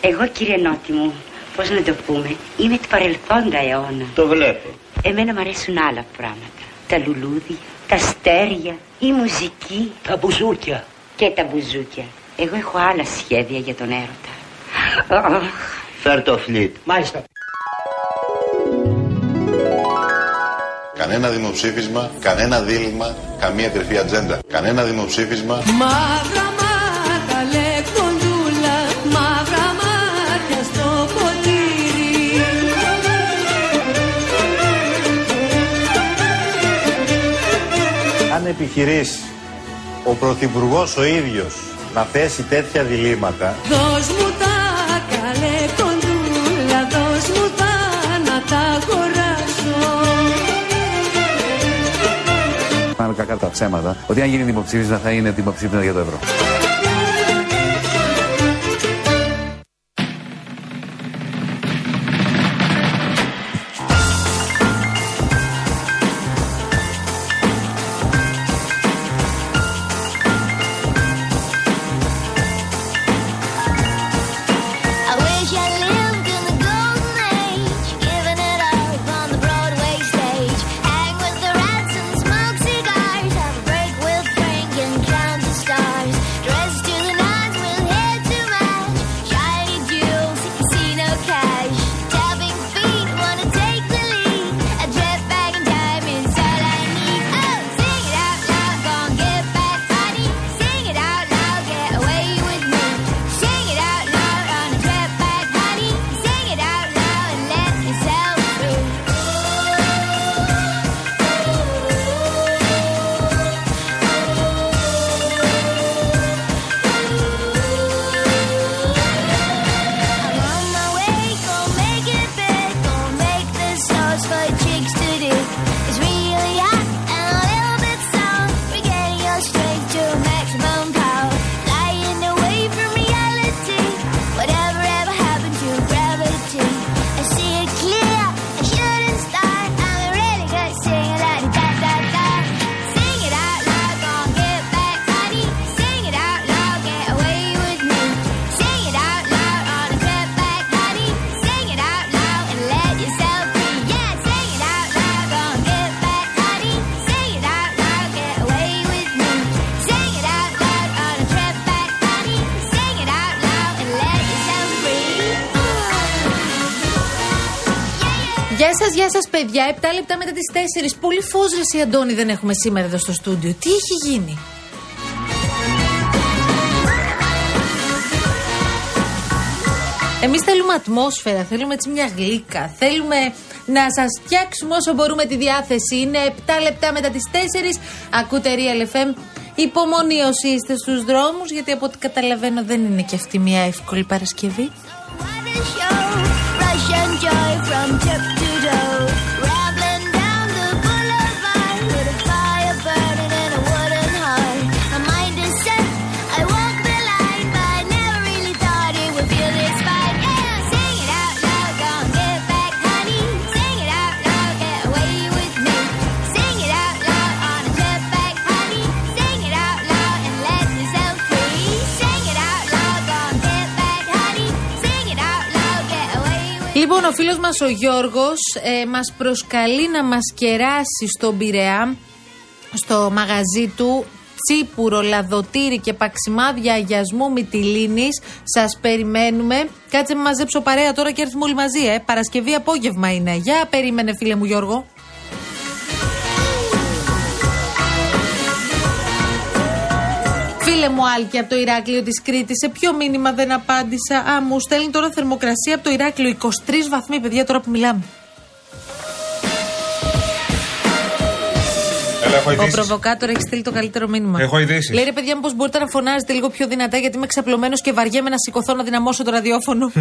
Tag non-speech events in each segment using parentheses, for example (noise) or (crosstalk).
Εγώ κύριε Νότι μου, πώς να το πούμε, είμαι του παρελθόντα αιώνα. Το βλέπω. Εμένα μου αρέσουν άλλα πράγματα. Τα λουλούδια, τα αστέρια, η μουσική Τα μπουζούκια. και τα μπουζούκια. Εγώ έχω άλλα σχέδια για τον έρωτα. Αχ, Φέρ το φλιτ. Μάλιστα. Κανένα δημοψήφισμα, κανένα δίλημα, καμία κρυφή ατζέντα. Κανένα δημοψήφισμα, Μαύρα επιχειρήσει ο Πρωθυπουργός ο ίδιος να θέσει τέτοια διλήμματα, Δώσ' μου τα καλέ κοντούλα, δώσ' μου τα να τα αγοράσω. Πάμε κακά τα ψέματα. Ότι αν γίνει δημοψήφισμα θα είναι δημοψήφισμα για το ευρώ. Παιδιά. 7 λεπτά μετά τις 4. Πολύ φως, ρε, εσύ, Αντώνη, δεν έχουμε σήμερα εδώ στο στούντιο. Τι έχει γίνει; Εμείς θέλουμε ατμόσφαιρα, θέλουμε έτσι μια γλύκα. Θέλουμε να σας φτιάξουμε όσο μπορούμε τη διάθεση. Είναι 7 λεπτά μετά τις 4. Ακούτε Real FM. Υπομονή όσοι είστε στους δρόμους, γιατί από ό,τι καταλαβαίνω δεν είναι και αυτή μια εύκολη Παρασκευή. What Λοιπόν, ο φίλος μας ο Γιώργος ε, μας προσκαλεί να μας κεράσει στον Πειραιά, στο μαγαζί του. Τσίπουρο, λαδοτήρι και παξιμάδια αγιασμού Μυτιλίνης. Σας περιμένουμε. Κάτσε με μαζέψω παρέα τώρα και έρθουμε όλοι μαζί, ε. Παρασκευή απόγευμα είναι. Για περίμενε, φίλε μου Γιώργο. Φίλε μου Άλκη από το Ηράκλειο της Κρήτης, σε ποιο μήνυμα δεν απάντησα; Α, μου στέλνει τώρα θερμοκρασία από το Ηράκλειο. 23 βαθμοί, παιδιά, τώρα που μιλάμε. Έλα, έχω Ο ειδήσεις. προβοκάτορ έχει στείλει το καλύτερο μήνυμα. Έχω ειδήσεις. Λέει ρε παιδιά, μήπως μπορείτε να φωνάζετε λίγο πιο δυνατά, γιατί είμαι ξαπλωμένο και βαριέμαι να σηκωθώ να δυναμώσω το ραδιόφωνο. (laughs)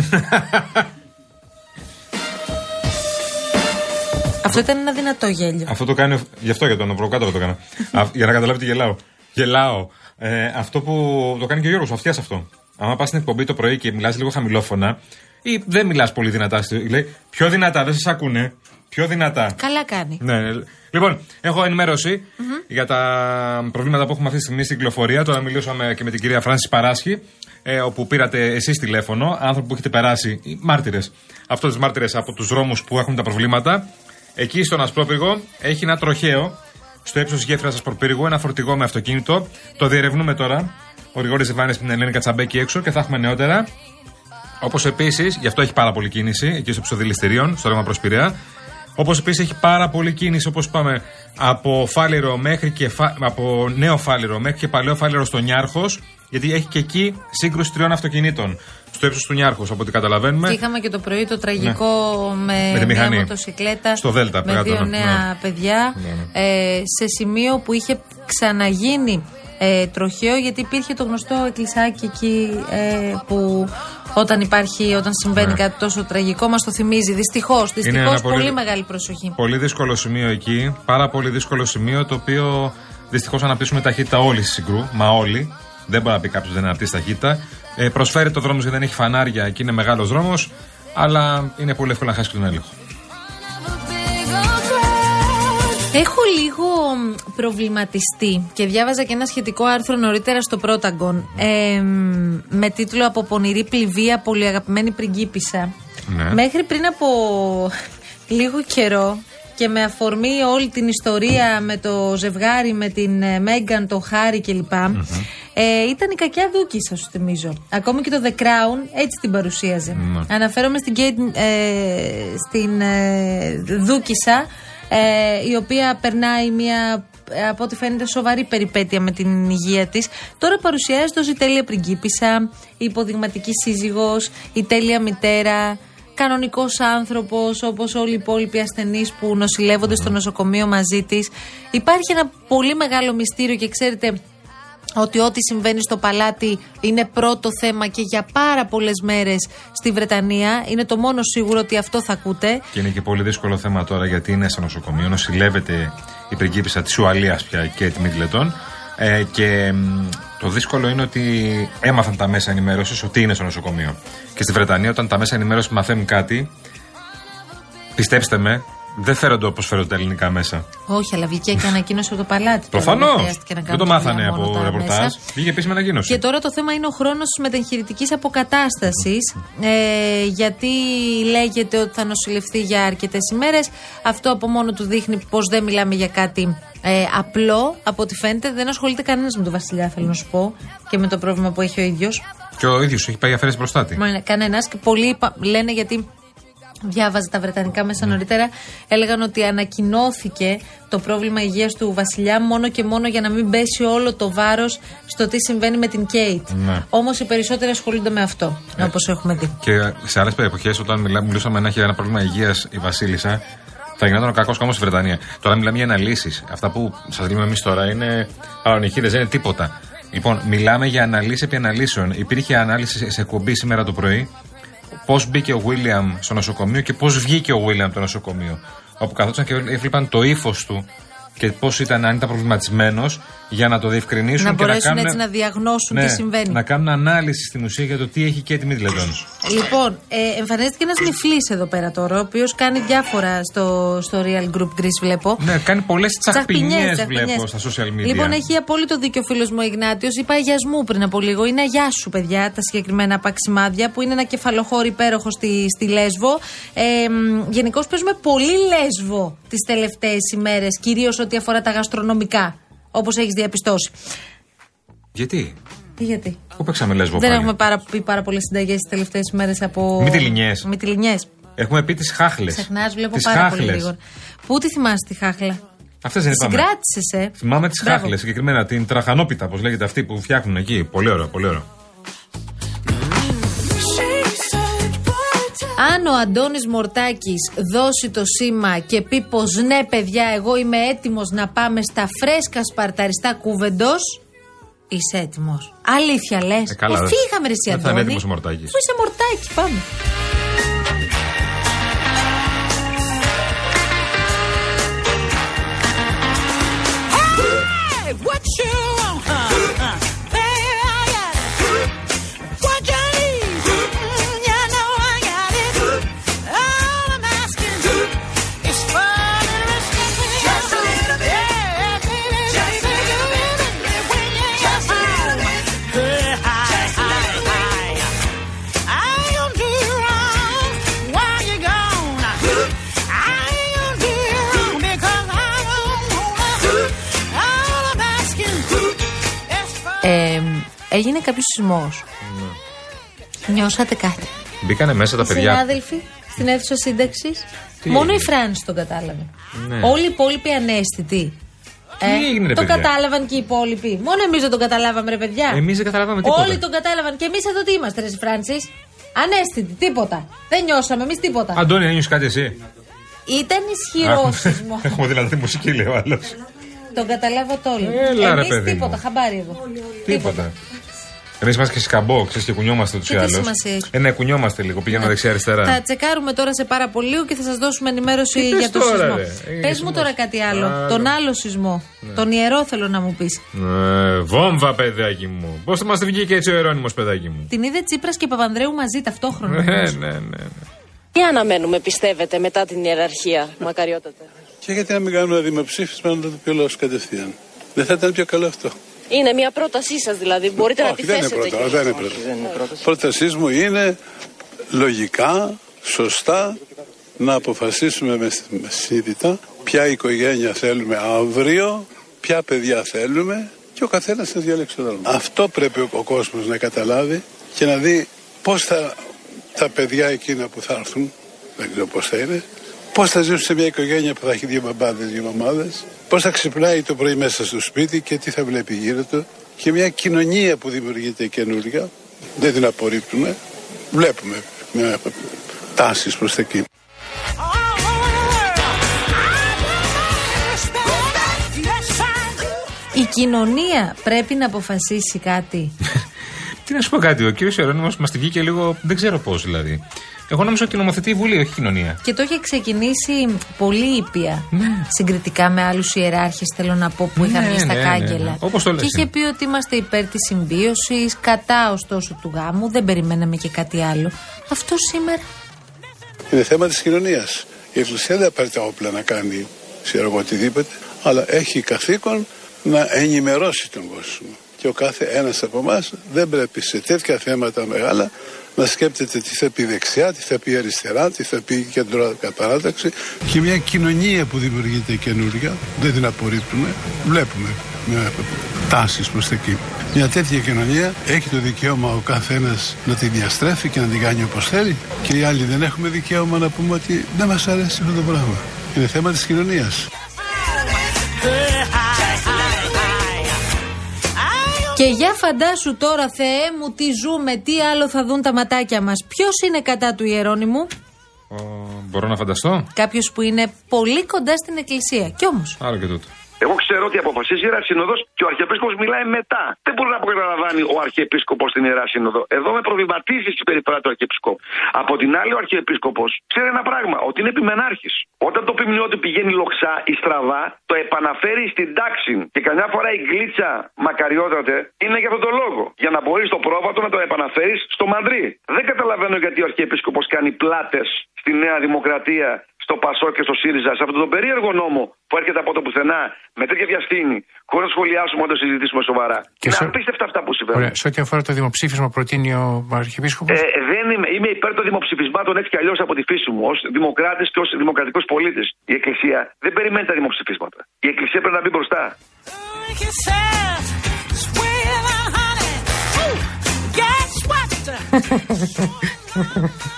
Αυτό ήταν ένα δυνατό γέλιο. Αυτό το κάνει. Γι' αυτό για τον προβοκάτορα το έκανα. (laughs) Α, για να καταλάβετε, γελάω. Γελάω. Ε, αυτό που το κάνει και ο Γιώργος, αυτιάς αυτό. Άμα πας στην εκπομπή το πρωί και μιλάς λίγο χαμηλόφωνα ή δεν μιλάς πολύ δυνατά, στη- λέει πιο δυνατά, δεν σας ακούνε. Πιο δυνατά. Καλά κάνει. Ναι, ναι. Λοιπόν, έχω ενημέρωση για τα προβλήματα που έχουμε αυτή τη στιγμή στην κυκλοφορία. Τώρα μιλήσαμε και με την κυρία Φράνσης Παράσχη, ε, όπου πήρατε εσείς τηλέφωνο, άνθρωποι που έχετε περάσει, μάρτυρες, αυτός τι μάρτυρες από τους δρόμους που έχουν τα προβλήματα. Εκεί στον Ασπρόπυργο έχει ένα τροχαίο, στο ύψος γέφυρας Ασπροπύργου, ένα φορτηγό με αυτοκίνητο. Το διερευνούμε τώρα. Ο Γρηγόρης Ζιβάνη με την Ελένη Κατσαμπέκη έξω και θα έχουμε νεότερα. Όπως επίσης, γι' αυτό έχει πάρα πολύ κίνηση εκεί στο ψωδηληστηρίων, στο ρεύμα προς Πειραιά. Όπως επίσης έχει πάρα πολύ κίνηση, όπως είπαμε, από Φάληρο μέχρι και φα... από νέο Φάληρο μέχρι και παλαιό Φάληρο στο Νιάρχος. Γιατί έχει και εκεί σύγκρουση τριών αυτοκινήτων. Στο ύψος του Νιάρχος, από ό,τι καταλαβαίνουμε. Και είχαμε και το πρωί το τραγικό με, Ναι. Με τη μια μηχανή. μοτοσυκλέτα Στο Δέλτα, με πέρα δύο τώρα, νέα ναι. παιδιά Ναι, ε, σε σημείο που είχε ξαναγίνει ε, τροχαίο γιατί υπήρχε το γνωστό εκκλησάκι εκεί ε, που όταν υπάρχει, όταν συμβαίνει Ναι. κάτι τόσο τραγικό μας το θυμίζει δυστυχώς, δυστυχώς ένα πολύ, πολύ- μεγάλη προσοχή Πολύ δύσκολο σημείο εκεί. Πάρα πολύ δύσκολο σημείο το οποίο δυστυχώς αναπτύσσουμε ταχύτητα όλοι στη συγκρού. Μα όλοι. Δεν μπορεί να πει κάποιος δεν αναπτύσσει ταχύτητα. Ε, προσφέρει το δρόμος γιατί δεν έχει φανάρια και είναι μεγάλος δρόμος. Αλλά είναι πολύ εύκολο να χάσει και τον έλεγχο. Έχω λίγο μ, προβληματιστεί και διάβαζα και ένα σχετικό άρθρο νωρίτερα στο Πρόταγκον ε, μ, με τίτλο «Από πονηρή πληβία πολύ αγαπημένη πριγκίπισσα». Ναι. Μέχρι πριν από (laughs) λίγο καιρό και με αφορμή όλη την ιστορία με το ζευγάρι, με την ε, Μέγκαν, το Χάρη κλπ. Ε, ήταν η κακιά Δούκησα, σου θυμίζω. Ακόμη και το The Crown έτσι την παρουσίαζε. Ναι. Αναφέρομαι στην, Kate, ε, στην ε, Δούκησα, ε, η οποία περνάει μια ε, από ό,τι φαίνεται σοβαρή περιπέτεια με την υγεία της. Τώρα παρουσιάζεται ως η τέλεια πριγκίπισσα, η υποδειγματική σύζυγος, η τέλεια μητέρα, κανονικός άνθρωπος όπως όλοι οι υπόλοιποι ασθενείς που νοσηλεύονται στο νοσοκομείο μαζί της. Υπάρχει ένα πολύ μεγάλο μυστήριο και ξέρετε ότι ό,τι συμβαίνει στο παλάτι είναι πρώτο θέμα και για πάρα πολλές μέρες στη Βρετανία. Είναι το μόνο σίγουρο ότι αυτό θα ακούτε. Και είναι και πολύ δύσκολο θέμα τώρα γιατί είναι σε νοσοκομείο. Νοσηλεύεται η πριγκίπισσα της Ουαλίας πια και τη Μίτλετον. Ε, και μ, το δύσκολο είναι ότι έμαθαν τα μέσα ενημέρωσης ότι είναι στο νοσοκομείο. Και στη Βρετανία, όταν τα μέσα ενημέρωσης μαθαίνουν κάτι, πιστέψτε με, δεν φέρονται όπως φέρονται τα ελληνικά μέσα. Όχι, αλλά βγήκε και ανακοίνωση από το παλάτι. τώρα, Προφανώς. δεν χρειάστηκε να Δεν κάνουμε το μάθανε δουλειά μόνο από τα ρεπορτάζ. μέσα. Βγήκε επίσημη ανακοίνωση. Και τώρα το θέμα είναι ο χρόνος τη μετεγχειρητική αποκατάστασης. Ε, γιατί λέγεται ότι θα νοσηλευτεί για αρκετές ημέρες. Αυτό από μόνο του δείχνει πως δεν μιλάμε για κάτι ε, απλό. Από ό,τι φαίνεται, δεν ασχολείται κανένας με τον Βασιλιά, θέλω να σου πω, και με το πρόβλημα που έχει ο ίδιος. Και ο ίδιος έχει πάει αφαίρεση προστάτη. Κανένας και πολλοί είπα- λένε γιατί. Διάβαζα τα βρετανικά μέσα Ναι. νωρίτερα. Έλεγαν ότι ανακοινώθηκε το πρόβλημα υγείας του Βασιλιά μόνο και μόνο για να μην πέσει όλο το βάρος στο τι συμβαίνει με την Κέιτ. Ναι. Όμως οι περισσότεροι ασχολούνται με αυτό, όπως έχουμε δει. Και σε άλλες εποχέ, όταν μιλά, μιλούσαμε να έχει ένα πρόβλημα υγείας η Βασίλισσα, θα γινόταν ο κακός κόμμα στη Βρετανία. Τώρα μιλάμε για αναλύσεις. Αυτά που σας λέμε εμείς τώρα είναι παρονυχίδες, δεν είναι τίποτα. Λοιπόν, μιλάμε για αναλύσει επί αναλύσεων. Υπήρχε ανάλυση σε εκπομπή σήμερα το πρωί πώς μπήκε ο Βίλιαμ στο νοσοκομείο και πώς βγήκε ο Βίλιαμ από το νοσοκομείο. Όπου καθόταν και έβλεπαν το ύφος του και πώς ήταν, αν ήταν προβληματισμένος, για να το διευκρινίσουν Να και να μπορέσουν κάνουν. έτσι να διαγνώσουν ναι, τι συμβαίνει. Να κάνουν ανάλυση στην ουσία για το τι έχει και τη Μίτλετον. Λοιπόν, ε, εμφανίστηκε ένας νυφλής εδώ πέρα τώρα, ο οποίος κάνει διάφορα στο, στο Real Group Greece, βλέπω. Ναι, κάνει πολλές τσαχπινιές Τσαχπινιές, βλέπω τσαχπινιές. στα social media. Λοιπόν, έχει απόλυτο δίκιο ο φίλος μου ο Ιγνάτιος. Είπα αγιά μου πριν από λίγο. Είναι αγιά σου, παιδιά, τα συγκεκριμένα παξιμάδια που είναι ένα κεφαλοχώρι υπέροχο στη, στη Λέσβο. Ε, Γενικώς παίζουμε πολύ Λέσβο τις τελευταίες ημέρες, κυρίως ό,τι αφορά τα γαστρονομικά, όπως έχεις διαπιστώσει. Γιατί, Τι γιατί; πού παίξαμε λέσβο Δεν πάλι; έχουμε πάρα, πει πάρα πολλές συνταγές τις τελευταίες ημέρε από. Μυτιλινιές. Μυτιλινιές. Έχουμε πει τις χάχλες. Ξεχνάς, βλέπω πάρα πολύ λίγο. Πού τη θυμάσαι τη χάχλα; Αυτές δεν είπαμε. Συγκράτησε, ε. Θυμάμαι τις Μπράβο. χάχλες, συγκεκριμένα την τραχανόπιτα, όπως λέγεται αυτή που φτιάχνουν εκεί. Πολύ ωραίο, πολύ ωραίο. Αν ο Αντώνης Μορτάκης δώσει το σήμα και πει πως ναι παιδιά εγώ είμαι έτοιμος να πάμε στα φρέσκα σπαρταριστά κούβεντος Είσαι έτοιμος Αλήθεια λες Ε, καλά, ε, ρε. φύγαμε ρε εσύ Δεν θα είναι Αντώνη έτοιμος ο Μορτάκης. Αφού είσαι Μορτάκης πάμε What you έγινε κάποιος σεισμός. Νιώσατε κάτι. Μπήκανε μέσα τα Οι παιδιά. συνάδελφοι στην αίθουσα σύνταξης. Τι Μόνο έγινε; η Φράνση τον κατάλαβε. Ναι. Όλοι οι υπόλοιποι ανέστητοι. Ε, Τι έγινε, ρε το παιδιά; κατάλαβαν και οι υπόλοιποι. Μόνο εμείς δεν τον καταλάβαμε, ρε παιδιά. Εμείς δεν καταλάβαμε τίποτα. Όλοι τον κατάλαβαν. Και εμείς εδώ τι είμαστε, ρε Φράνσης; Ανέστητοι, τίποτα. Δεν νιώσαμε εμείς τίποτα. Αντώνη, ένιωσε κάτι εσύ; Ήταν ισχυρό (laughs) Έχουμε- σεισμό. Έχουμε δυνατή μουσική, λέει ο άλλος. τον καταλάβατε όλοι. Έλα, ρε, Εμείς παιδί τίποτα, μου. χαμπάρι εδώ. Τίποτα. Εμείς είμαστε και σκαμπό, ξέρεις και κουνιόμαστε ούτω Και ή τι άλλω. σημασία έχει. Ε, ναι, κουνιόμαστε λίγο, πηγαίνουμε Θα δεξιά-αριστερά. τσεκάρουμε τώρα σε πάρα πολύ λίγο και θα σας δώσουμε ενημέρωση Τι πες για το τώρα, σεισμό. ρε; Ε, Πες μου σεισμός. τώρα κάτι άλλο. Άλλο. Ναι. Τον άλλο σεισμό. Τον ιερό θέλω να μου πεις. Ε, βόμβα, παιδάκι μου. Πώς θα μα βγήκε έτσι ο Ερώνυμο, παιδάκι μου; Την είδε Τσίπρας και Παπανδρέου μαζί ταυτόχρονα. Ναι, ναι, ναι. ναι. Τι αναμένουμε, πιστεύετε, μετά την ιεραρχία, μακαριότατε; Και γιατί να μην κάνουμε ένα δημοψήφισμα να το πει ο λαός κατευθείαν. Δεν θα ήταν πιο καλό αυτό. Είναι μια πρότασή σας, δηλαδή. Μπορείτε να τη Όχι, δεν είναι θέσετε. πρόταση. κύριε. Δεν είναι πρόταση. Πρότασής μου είναι λογικά, σωστά, να αποφασίσουμε με με συνείδητα ποια οικογένεια θέλουμε αύριο, ποια παιδιά θέλουμε και ο καθένας να διαλέξει το δρόμο. Αυτό πρέπει ο, ο κόσμος να καταλάβει και να δει πώς θα τα παιδιά εκείνα που θα έρθουν, δεν ξέρω πώς θα είναι, πώς θα ζήσουν σε μια οικογένεια που θα έχει δύο μπαμπάδες, δύο μαμάδες, πώς θα ξυπνάει το πρωί μέσα στο σπίτι και τι θα βλέπει γύρω του και μια κοινωνία που δημιουργείται καινούργια, δεν την απορρίπτουμε, βλέπουμε μια τάση προς τα εκεί. Η κοινωνία πρέπει να αποφασίσει κάτι. (laughs) Τι να σου πω κάτι, ο κύριος Ερώνυμο μας τη βγήκε λίγο. Δεν ξέρω πώς δηλαδή. Εγώ νόμιζα ότι νομοθετεί η Βουλή, όχι η κοινωνία. Και το είχε ξεκινήσει πολύ ήπια. Συγκριτικά με άλλους ιεράρχες, θέλω να πω, που είχαν Ναι, βγει στα ναι, ναι, κάγκελα. ναι. Όπως το λες Και είχε είναι. πει ότι είμαστε υπέρ της συμβίωση, κατά ωστόσο του γάμου. Δεν περιμέναμε και κάτι άλλο. Αυτό σήμερα. Είναι θέμα της κοινωνίας. Η Εκκλησία δεν πάρει τα όπλα να κάνει ξέρω εγώ οτιδήποτε, αλλά έχει καθήκον να ενημερώσει τον κόσμο. Και ο κάθε ένας από εμάς δεν πρέπει σε τέτοια θέματα μεγάλα να σκέπτεται τι θα πει δεξιά, τι θα πει αριστερά, τι θα πει κεντρώκα παράταξη. Και μια κοινωνία που δημιουργείται καινούργια, δεν την απορρίπτουμε, βλέπουμε μια τάση προς τα εκεί. Μια τέτοια κοινωνία έχει το δικαίωμα ο καθένας να τη διαστρέφει και να την κάνει όπως θέλει και οι άλλοι δεν έχουμε δικαίωμα να πούμε ότι δεν μας αρέσει αυτό το πράγμα. Είναι θέμα της κοινωνίας. Και για φαντάσου τώρα, Θεέ μου, τι ζούμε, τι άλλο θα δουν τα ματάκια μας. Ποιος είναι κατά του Ιερώνυμου, Ο, μπορώ να φανταστώ; Κάποιος που είναι πολύ κοντά στην Εκκλησία. Κι όμως. Άλλο και τούτο. Εγώ ξέρω ότι αποφασίζει η Ιερά Σύνοδος και ο Αρχιεπίσκοπος μιλάει μετά. Δεν μπορεί να καταλαβάνει ο Αρχιεπίσκοπος στην Ιερά Σύνοδο. Εδώ με προβληματίζει η συμπεριφορά του Αρχιεπισκόπου. Από την άλλη, ο Αρχιεπίσκοπος ξέρει ένα πράγμα, ότι είναι επιμενάρχης. Όταν το ποιμνιότι πηγαίνει λοξά ή στραβά, το επαναφέρει στην τάξη. Και καμιά φορά η γλίτσα μακαριότατε είναι για αυτόν τον λόγο. Για να μπορείς στο πρόβατο να το επαναφέρεις στο μαντρί. Δεν καταλαβαίνω γιατί ο Αρχιεπίσκοπος κάνει πλάτες στη Νέα Δημοκρατία, στο Πασό και στο ΣΥΡΙΖΑ, σε αυτόν τον περίεργο νόμο που έρχεται από το πουθενά, με τέτοια βιαστήνη, χωρίς να σχολιάσουμε όταν το συζητήσουμε σοβαρά. Και είναι σε- απίστευτα αυτά που συμβαίνουν. Ωραία. Σε ό,τι αφορά το δημοψήφισμα προτείνει ο Αρχιεπίσκοπος. Ε, δεν είμαι, είμαι υπέρ των δημοψηφισμάτων έτσι κι αλλιώς από τη φύση μου, ως δημοκράτης και ως δημοκρατικός πολίτης. Η Εκκλησία δεν περιμένει τα δημοψηφίσματα. Η Εκκλησία πρέπει να μπει μπροστά. (laughs) (laughs)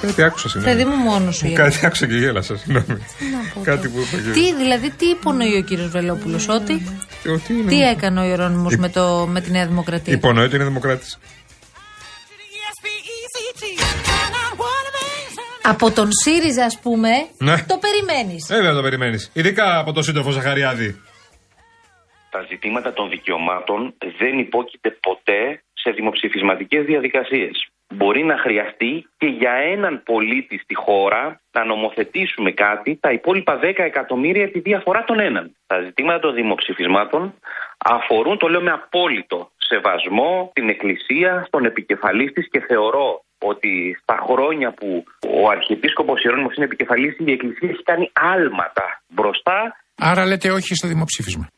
Κάτι άκουσα συγγνώμη. Παιδί μου μόνος σου. Ιερά. Κάτι άκουσα και γέλασα, συγγνώμη. πω Κάτι που είπα και. Τι, δηλαδή, τι υπονοεί ο κύριος Βελόπουλος, Ότι. Ότι είναι- Τι έκανε ο Ιερώνυμος Υ- με, το, με τη Νέα Δημοκρατία; Υπονοεί ότι είναι δημοκράτης. Από τον ΣΥΡΙΖΑ, ας πούμε, Ναι. το περιμένεις. Βέβαια το περιμένεις. Ειδικά από τον σύντροφο Ζαχαριάδη. τα ζητήματα των δικαιωμάτων δεν υπόκειται ποτέ σε δημοψηφισματικές διαδικασίες. Μπορεί να χρειαστεί και για έναν πολίτη στη χώρα να νομοθετήσουμε κάτι τα υπόλοιπα 10 εκατομμύρια επειδή αφορά τον έναν. Τα ζητήματα των δημοψηφισμάτων αφορούν, το λέω με απόλυτο σεβασμό, την Εκκλησία, στον επικεφαλής της και θεωρώ ότι στα χρόνια που ο Αρχιεπίσκοπος Ιερώνυμος είναι επικεφαλής η Εκκλησία έχει κάνει άλματα μπροστά Άρα λέτε όχι στο δημοψήφισμα.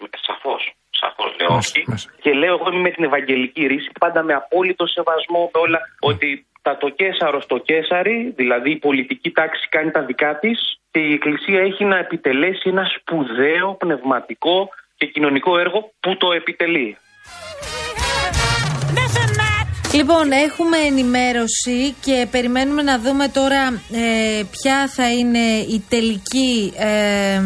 Σαφώ. Σαφώ λέω όχι. Και λέω εγώ είμαι με την Ευαγγελική ρίση πάντα με απόλυτο σεβασμό με όλα ότι τα το Κέσαρο στο Κέσαρι, δηλαδή η πολιτική τάξη κάνει τα δικά της και η Εκκλησία έχει να επιτελέσει ένα σπουδαίο πνευματικό και κοινωνικό έργο που το επιτελεί. Λοιπόν, έχουμε ενημέρωση και περιμένουμε να δούμε τώρα ε, ποια θα είναι η τελική, ε,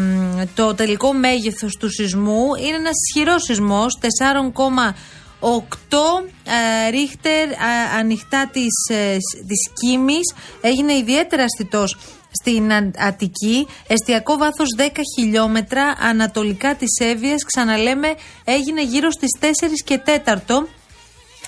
το τελικό μέγεθος του σεισμού. Είναι ένας ισχυρός σεισμός, 4,8 ε, ρίχτερ ε, ανοιχτά της, ε, της Κίμης. Έγινε ιδιαίτερα αισθητός στην Α- Αττική. Εστιακό βάθος 10 χιλιόμετρα ανατολικά της Εύβοιας. Ξαναλέμε, έγινε γύρω στις 4 και 4.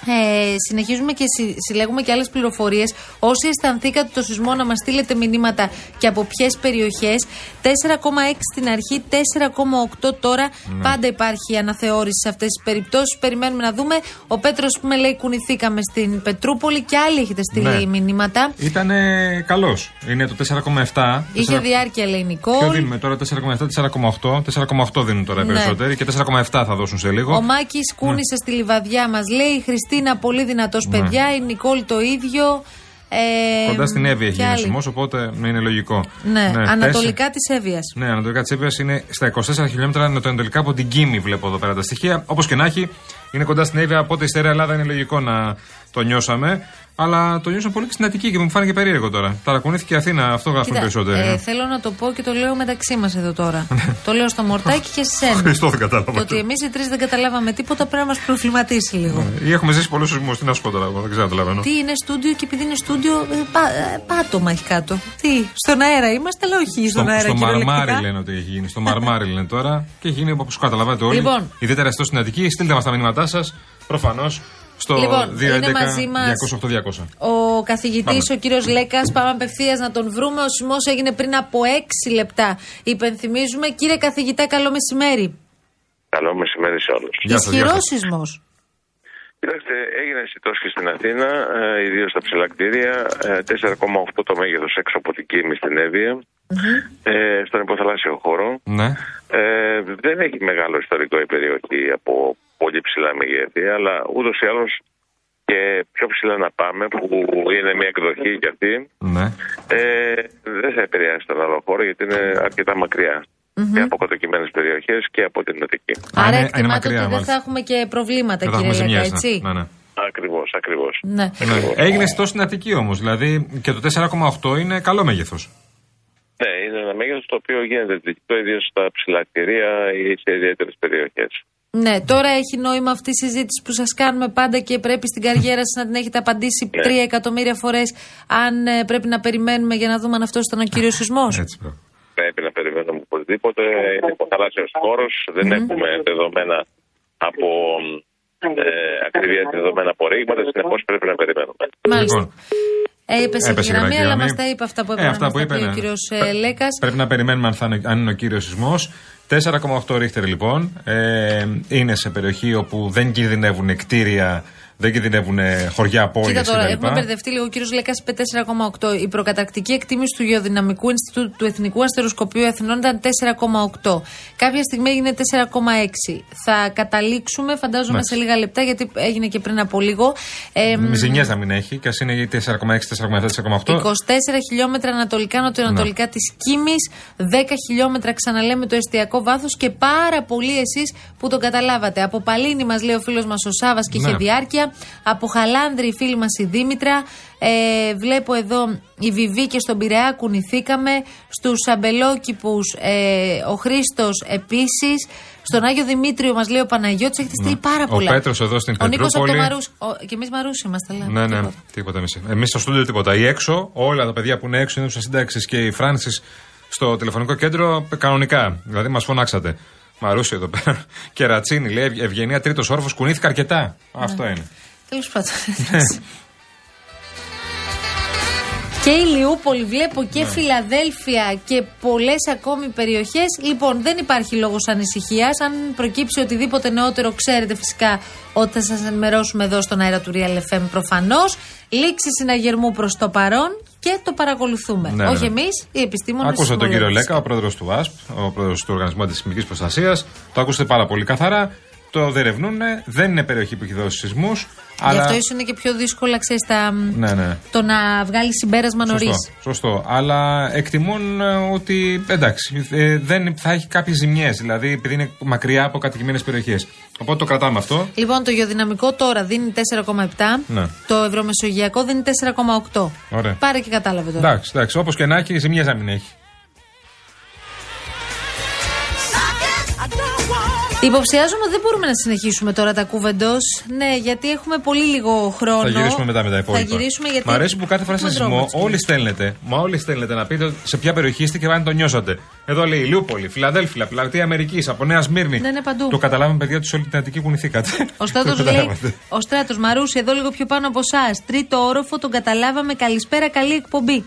Ε, συνεχίζουμε και συ- συλλέγουμε και άλλες πληροφορίες. Όσοι αισθανθήκατε το σεισμό, να μας στείλετε μηνύματα και από ποιες περιοχές. 4,6 στην αρχή, 4,8 τώρα. Ναι. Πάντα υπάρχει αναθεώρηση σε αυτές τις περιπτώσεις. Περιμένουμε να δούμε. Ο Πέτρος, που με λέει, κουνηθήκαμε στην Πετρούπολη και άλλοι έχετε στείλει Ναι. μηνύματα. Ήταν καλός. Είναι το 4,7. Είχε 4... διάρκεια, λέει η Ποιο Νικόλ. δίνουμε τώρα, 4,7, 4,8. 4,8 δίνουν τώρα οι Ναι. περισσότεροι και 4,7 θα δώσουν σε λίγο. Ο Μάκης κούνησε στη λιβαδιά, μας λέει. Η Χριστίνα, πολύ δυνατός Ναι. παιδιά. Η Νικόλ το ίδιο. Ε, Κοντά στην Εύη έχει και γίνει άλλοι. σεισμό, οπότε είναι λογικό. Ναι, τέσσερα- ανατολικά της Εύβοιας. Ναι, ανατολικά της Εύβοιας είναι στα 24 χιλιόμετρα νοτιοανατολικά από την Κίμη, βλέπω εδώ πέρα τα στοιχεία. Όπως και να έχει, είναι κοντά στην Εύβοια, οπότε η στερεά Ελλάδα είναι λογικό να το νιώσαμε. Αλλά το νιώσαμε πολύ και στην Αττική και μου φάνηκε περίεργο τώρα. Ταρακουνήθηκε η Αθήνα, αυτό γράφουν οι περισσότεροι. ε, ναι. θέλω να το πω και το λέω μεταξύ μας εδώ τώρα. το λέω στο Μορτάκι και σε σένα. Χριστό δεν κατάλαβα. Το ότι εμείς οι τρεις δεν καταλάβαμε τίποτα πρέπει να μας προβληματίσει λίγο. Ή έχουμε ζήσει πολλούς σεισμού. Τι να σου πω τώρα, εγώ δεν ξέρω να καταλαβαίνω. Τι είναι στούντιο και επειδή είναι στούντιο, ε, πά, ε, πάτωμα έχει κάτω. Τι, στον αέρα είμαστε, αλλά όχι στον Στο, αέρα στο μαρμάρι κυριολεκτικά. λένε ότι έχει γίνει. Στο μαρμάρι λένε τώρα και έχει γίνει όπως καταλαβαίνετε όλοι. Λοιπόν. Ιδιαίτερα στο στην Αττική. Στείλτε μας τα μηνύματά σας προφανώς στο Λοιπόν, 211 είναι μαζί μας 208 200. Ο καθηγητής, Πάμε. ο κύριος Λέκας, πάμε απευθείας να τον βρούμε. Ο σεισμό έγινε πριν από 6 λεπτά. Υπενθυμίζουμε, κύριε καθηγητά, καλό μεσημέρι. Καλό μεσημέρι σε όλους. Ισχυρός σεισμός. Κοιτάξτε, έγινε αισθητός και στην Αθήνα, ε, ιδίως στα ψηλά κτίρια. Ε, 4,8 το μέγεθος έξω από την Κίμη στην Εύβοια, ε, στον υποθαλάσσιο χώρο. Ναι. Ε, δεν έχει μεγάλο ιστορικό η περιοχή από πολύ ψηλά μεγέθη, αλλά ούτως ή άλλως και πιο ψηλά να πάμε, που είναι μια εκδοχή κι αυτή, Ναι. ε, δεν θα επηρεάσει τον άλλο χώρο γιατί είναι αρκετά μακριά. Και από κατοικημένε περιοχές και από την Αττική. Άρα είναι εκτιμάτε μακριά, ότι δεν μάλιστα. θα έχουμε και προβλήματα, Δεν θα κύριε έχουμε Λέκα, ζημιές, έτσι; ναι. ναι, ναι. Ακριβώς, ακριβώς. Ναι. Ναι. Έγινε στο στην Αττική όμως. Δηλαδή και το 4,8 είναι καλό μέγεθος. Ναι, είναι ένα μέγεθος το οποίο γίνεται δυτικό ιδίω στα ψηλά κτίρια ή σε ιδιαίτερες περιοχές. Ναι, τώρα έχει νόημα αυτή η συζήτηση που σας κάνουμε πάντα και πρέπει στην καριέρα σας να την έχετε απαντήσει Ναι. τρία εκατομμύρια φορές. Αν ε, πρέπει να περιμένουμε για να δούμε αν αυτός ήταν ο κύριος σεισμός. Πρέπει να περιμένουμε οπωσδήποτε. Είναι υποθαλάσσιο χώρος. Δεν έχουμε δεδομένα από ε, ακριβή δεδομένα από ρήγματα. Συνεπώς πρέπει να περιμένουμε. Μάλιστα. Ε, έπεσε, Έπεσε η γραμμή, η αλλά γραμμή. μας τα είπε αυτά που Ε, έπρεπε αυτά να που μας είπε, τα πει ναι. ο κύριο Λέκας. Πρέπει να περιμένουμε αν, θα είναι, αν είναι ο κύριος σεισμός. 4,8 ρίχτερ λοιπόν. Ε, είναι σε περιοχή όπου δεν κινδυνεύουν κτίρια, δεν κινδυνεύουν χωριά, πόλει Κοίτα τώρα, κτλ. έχουμε μπερδευτεί λίγο. Ο κύριος Λέκα είπε 4,8. Η προκατακτική εκτίμηση του Γεωδυναμικού Ινστιτούτου του Εθνικού Αστεροσκοπείου Αθηνών ήταν 4,8. Κάποια στιγμή έγινε 4,6. Θα καταλήξουμε, φαντάζομαι, Ναι. σε λίγα λεπτά, γιατί έγινε και πριν από λίγο. Ε, Ζημιές να μην έχει, και ας είναι 4,6, 4,7, 4,8. 24 χιλιόμετρα ανατολικά, νοτιοανατολικά Ναι. της Κίμης, 10 χιλιόμετρα ξαναλέμε το εστιακό βάθος και πάρα πολύ εσείς που τον καταλάβατε. Από Παλίνη μας λέει ο φίλος μας ο Σάβας και Ναι. είχε διάρκεια. Από Χαλάνδρη η φίλη μας η Δήμητρα. Ε, βλέπω εδώ η Βιβί και στον Πειραιά κουνηθήκαμε. Στους αμπελόκηπους ε, ο Χρήστος επίσης. Στον Άγιο Δημήτριο μας λέει ο Παναγιώτης. Έχετε στείλει πάρα Ναι. Ο πολλά. Πέτρος εδώ στην Ο Νίκος από το Πετρούπολη. Μαρούσι. Ο- Και εμείς Μαρούσι είμαστε. αλλά Ναι, ναι, τίποτα. τίποτα εμεί. Εμείς στο στούντιο τίποτα. Ή έξω, όλα τα παιδιά που είναι έξω, είναι του σύνταξη και η Φράνσης στο τηλεφωνικό κέντρο κανονικά. Δηλαδή μας φωνάξατε. Μαρούσι εδώ πέρα. (laughs) Και Ρατσίνη λέει «Ευγε- Ευγενία τρίτος όρφος, κουνήθηκα αρκετά. Αυτό είναι. Τέλος πάντων. Και η Λιούπολη, βλέπω και Φιλαδέλφια και πολλές ακόμη περιοχές. Λοιπόν, δεν υπάρχει λόγος ανησυχίας. Αν προκύψει οτιδήποτε νεότερο, ξέρετε φυσικά ότι θα σας ενημερώσουμε εδώ στον αέρα του Real FM προφανώς. Λήξη συναγερμού προς το παρόν και το παρακολουθούμε. Ναι, ναι. Όχι εμείς, οι επιστήμονες. Άκουσα τον κύριο Λέκα, ο πρόεδρος του ΒΑΣΠ, ο πρόεδρος του Οργανισμού Αντισημικής Προστασίας. Το ακούσατε πάρα πολύ καθαρά. Το διερευνούν, δεν είναι περιοχή που έχει δώσει σεισμούς. Γι' Αλλά... αυτό ίσως είναι και πιο δύσκολο, ξέρεις, τα... Ναι, ναι. το να βγάλει συμπέρασμα νωρίς. Σωστό, σωστό. Αλλά εκτιμούν ε, ότι εντάξει, ε, δεν θα έχει κάποιες ζημιές. Δηλαδή, επειδή είναι μακριά από κατοικημένες περιοχές. Οπότε το κρατάμε αυτό. Λοιπόν, το γεωδυναμικό τώρα δίνει 4,7. Ναι. Το ευρωμεσογειακό δίνει 4,8. Ωραία. Πάρε και κατάλαβε τώρα. Εντάξει, εντάξει. Όπως και να έχει, ζημιές να μην έχει. Υποψιάζομαι ότι δεν μπορούμε να συνεχίσουμε τώρα τα κούβεντο. Ναι, γιατί έχουμε πολύ λίγο χρόνο. Θα γυρίσουμε μετά με τα υπόλοιπα. Θα γυρίσουμε γιατί. Μ' αρέσει που κάθε φορά σε έχουμε δρόμο, σεισμό έτσι. όλοι στέλνετε. Μα όλοι στέλνετε να πείτε σε ποια περιοχή είστε και αν το νιώσατε. Εδώ λέει Λιούπολη, Φιλαδέλφια, Πλατεία Αμερικής, από Νέα Σμύρνη. Ναι, είναι παντού. Το καταλάβαμε, παιδιά, του όλη την Αττική κουνηθήκατε. Ο Στράτο (laughs) Το λέει: καταλάβατε. Ο Στράτος Μαρούση, εδώ λίγο πιο πάνω από εσάς. Τρίτο όροφο, τον καταλάβαμε. Καλησπέρα, καλή εκπομπή.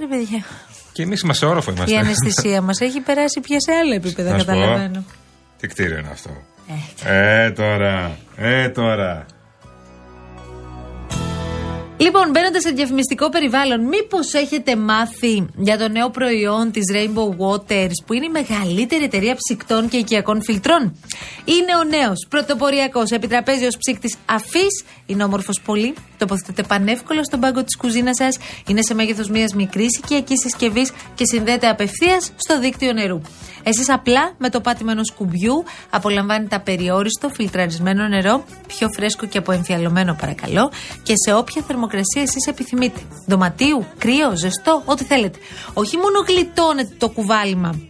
Ρε παιδιά, Και εμείς είμαστε σε όροφο είμαστε. η αναισθησία μας έχει περάσει πια σε άλλα επίπεδα, Να σου πω. καταλαβαίνω. Τι κτίριο είναι αυτό; Ε, τώρα. Ε, τώρα. Λοιπόν, μπαίνοντας σε διαφημιστικό περιβάλλον, μήπως έχετε μάθει για το νέο προϊόν της Rainbow Waters, που είναι η μεγαλύτερη εταιρεία ψυκτών και οικιακών φιλτρών; Είναι ο νέος πρωτοποριακός επιτραπέζιο ψύκτης αφής. Είναι όμορφος πολύ. Τοποθετείται πανεύκολα στον πάγκο της κουζίνας σας. Είναι σε μέγεθος μιας μικρής οικιακής συσκευής και συνδέεται απευθείας στο δίκτυο νερού. Εσείς απλά με το πάτημα ενός κουμπιού απολαμβάνετε απεριόριστο φιλτραρισμένο νερό, πιο φρέσκο και αποεμφιαλωμένο παρακαλώ, και σε όποια θερμοκρασία εσείς επιθυμείτε. Δωματίου, κρύο, ζεστό, ό,τι θέλετε. Όχι μόνο γλιτώνετε το κουβάλιμα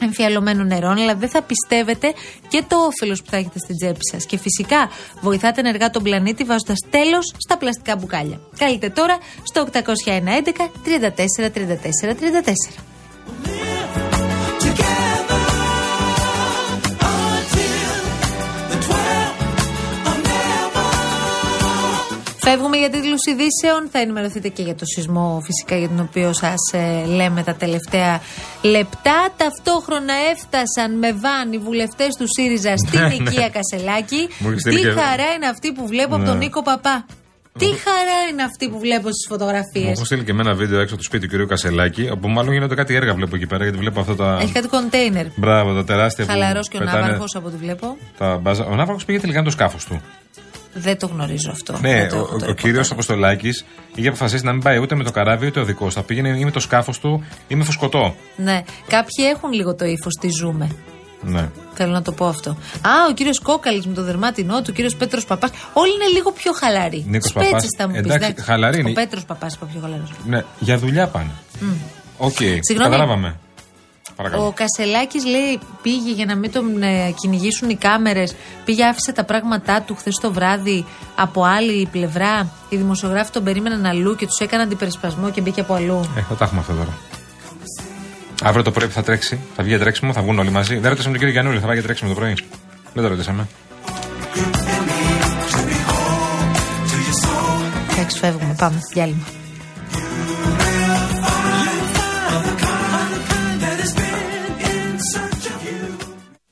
εμφιαλωμένων νερών, αλλά δεν θα πιστεύετε και το όφελος που θα έχετε στην τσέπη σας. Και φυσικά βοηθάτε ενεργά τον πλανήτη βάζοντας τέλος στα πλαστικά μπουκάλια. Καλείτε τώρα στο 811 34 34 34. Φεύγουμε για τίτλους ειδήσεων. Θα ενημερωθείτε και για το σεισμό, φυσικά, για τον οποίο σας λέμε τα τελευταία λεπτά. Ταυτόχρονα έφτασαν με βαν οι βουλευτές του ΣΥΡΙΖΑ στην Ναι, ναι. οικία Κασελάκη. Μου έχει Τι στείλει και- χαρά είναι αυτή που βλέπω από τον Ναι. Νίκο Παπά. Τι χαρά είναι αυτή που βλέπω στις φωτογραφίες. Μου έχουν στείλει και με ένα βίντεο έξω του σπίτι του κ. Κασελάκη, όπου μάλλον γίνονται κάτι έργα βλέπω εκεί πέρα, γιατί βλέπω αυτά τα. Έχει κάτι κοντέινερ. Μπράβο, τα τεράστια που Χαλαρός και ο πετάνε Ναύαρχος από ό,τι βλέπω. Τα μπάζα... Ο Ναύαρχος πήγε τελικά με το σκάφος του. Δεν το γνωρίζω αυτό. Ναι, Δεν το ο, έχω το ο κύριος Αποστολάκης είχε αποφασίσει να μην πάει ούτε με το καράβι ούτε ο δικός. Θα πήγαινε ή με το σκάφος του ή με φουσκωτό. Ναι, κάποιοι έχουν λίγο το ύφος, τι ζούμε. Ναι. Θέλω να το πω αυτό. Α, ο κύριος Κόκαλης με το δερμάτινό του, ο κύριος Πέτρος Παπάς. Όλοι είναι λίγο πιο χαλαροί. Νίκος Σπέτσες Παπάς. θα μου πεις. Εντάξει, χαλαροί είναι. Ο Πέτρος Παπάς είπα πιο χαλαρός. ναι. Για δουλειά πάνε. Οκ. Συγγνώμη. Καταλάβαμε. Παρακαλώ. Ο Κασελάκης λέει πήγε για να μην τον ε, κυνηγήσουν οι κάμερες. Πήγε, άφησε τα πράγματά του χθες το βράδυ από άλλη πλευρά. Οι δημοσιογράφοι τον περίμεναν αλλού και τους έκαναν αντιπερισπασμό και μπήκε από αλλού. Ε, θα τα έχουμε αυτό τώρα. Αύριο το πρωί που θα τρέξει, θα βγει για τρέξιμο, θα βγουν όλοι μαζί. Δεν ρωτήσαμε τον κύριο Γιαννούλη, θα πάει για τρέξιμο το πρωί. Δεν το ρωτήσαμε. Εντάξει, φεύγουμε. Πάμε. Διάλειμμα.